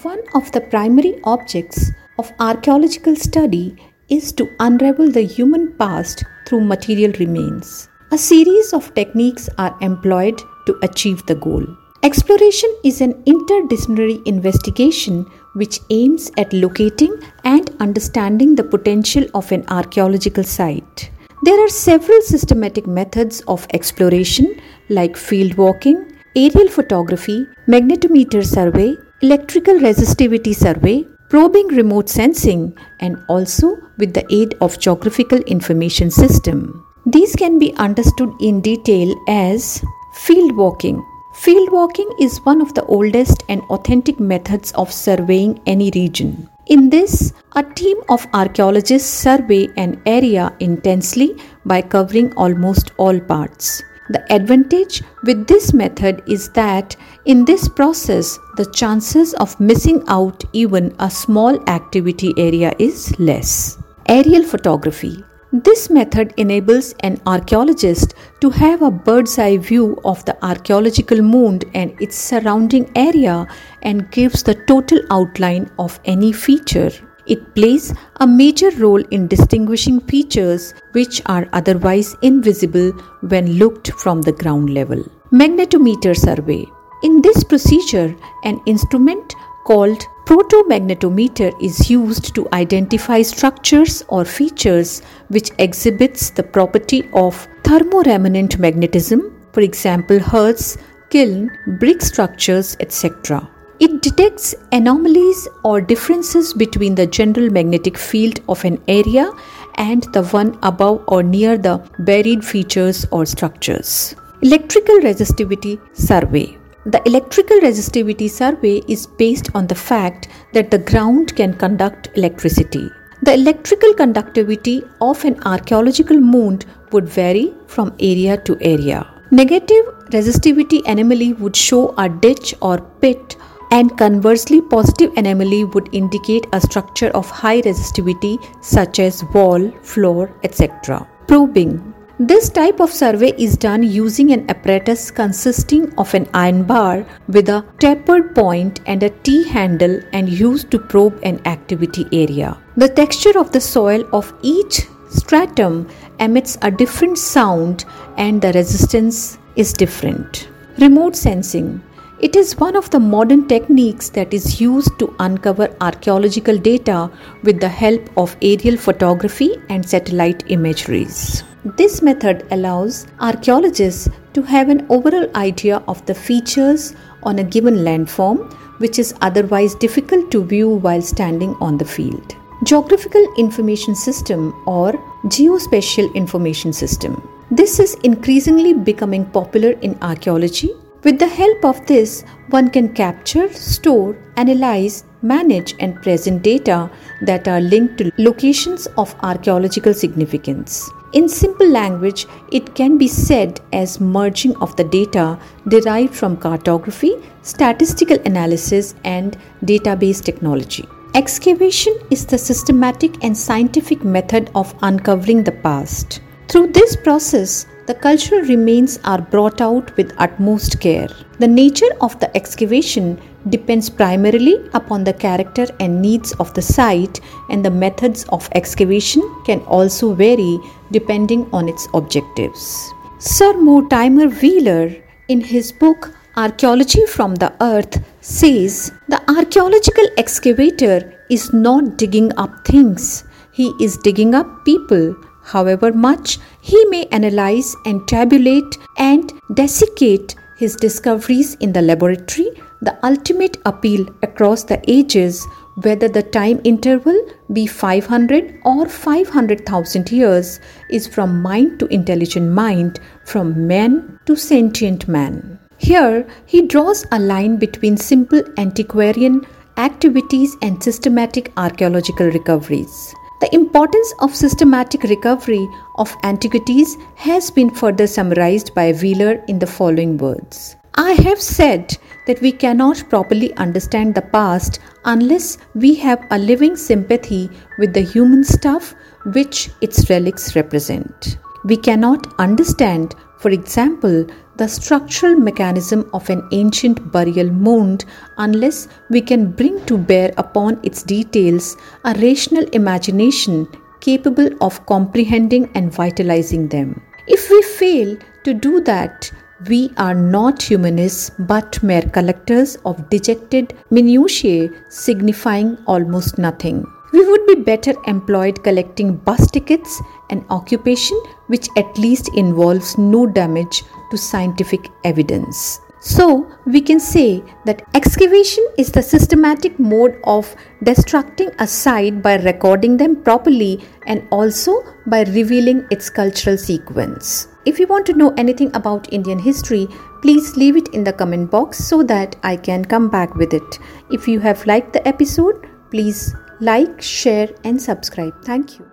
One of the primary objects of archaeological study is to unravel the human past through material remains. A series of techniques are employed to achieve the goal. Exploration is an interdisciplinary investigation which aims at locating and understanding the potential of an archaeological site. There are several systematic methods of exploration like field walking, aerial photography, magnetometer survey, electrical resistivity survey, probing remote sensing, and also with the aid of geographical information system. These can be understood in detail as field walking. Field walking is one of the oldest and authentic methods of surveying any region. In this, a team of archaeologists survey an area intensely by covering almost all parts. The advantage with this method is that in this process, the chances of missing out even a small activity area is less. Aerial photography. This method enables an archaeologist to have a bird's eye view of the archaeological mound and its surrounding area and gives the total outline of any feature. It plays a major role in distinguishing features which are otherwise invisible when looked from the ground level. Magnetometer survey. In this procedure, an instrument called proton magnetometer is used to identify structures or features which exhibits the property of thermoremanent magnetism for example hearths kiln brick structures etc it detects anomalies or differences between the general magnetic field of an area and the one above or near the buried features or structures electrical resistivity survey the electrical resistivity survey is based on the fact that the ground can conduct electricity. The electrical conductivity of an archaeological mound would vary from area to area. Negative resistivity anomaly would show a ditch or pit and conversely positive anomaly would indicate a structure of high resistivity such as wall, floor, etc. Probing this type of survey is done using an apparatus consisting of an iron bar with a tapered point and a T handle and used to probe an activity area. The texture of the soil of each stratum emits a different sound and the resistance is different. Remote sensing it is one of the modern techniques that is used to uncover archaeological data with the help of aerial photography and satellite imageries. This method allows archaeologists to have an overall idea of the features on a given landform, which is otherwise difficult to view while standing on the field. Geographical Information System or Geospatial Information System. This is increasingly becoming popular in archaeology. With the help of this, one can capture, store, analyze, manage, and present data that are linked to locations of archaeological significance. In simple language, it can be said as merging of the data derived from cartography, statistical analysis, and database technology. Excavation is the systematic and scientific method of uncovering the past. Through this process, the cultural remains are brought out with utmost care. The nature of the excavation depends primarily upon the character and needs of the site, and the methods of excavation can also vary depending on its objectives. Sir Mortimer Wheeler, in his book Archaeology from the Earth, says the archaeological excavator is not digging up things, he is digging up people. However much he may analyze and tabulate and desiccate his discoveries in the laboratory, the ultimate appeal across the ages, whether the time interval be 500 or 500,000 years, is from mind to intelligent mind, from man to sentient man. Here, he draws a line between simple antiquarian activities and systematic archaeological recoveries. The importance of systematic recovery of antiquities has been further summarized by Wheeler in the following words I have said that we cannot properly understand the past unless we have a living sympathy with the human stuff which its relics represent. We cannot understand For example, the structural mechanism of an ancient burial mound unless we can bring to bear upon its details a rational imagination capable of comprehending and vitalizing them. If we fail to do that, we are not humanists but mere collectors of dejected minutiae signifying almost nothing. We would be better employed collecting bus tickets, an occupation which at least involves no damage to scientific evidence. So, we can say that excavation is the systematic mode of destructing a site by recording them properly and also by revealing its cultural sequence. If you want to know anything about Indian history, please leave it in the comment box so that I can come back with it. If you have liked the episode, please like, share, and subscribe. Thank you.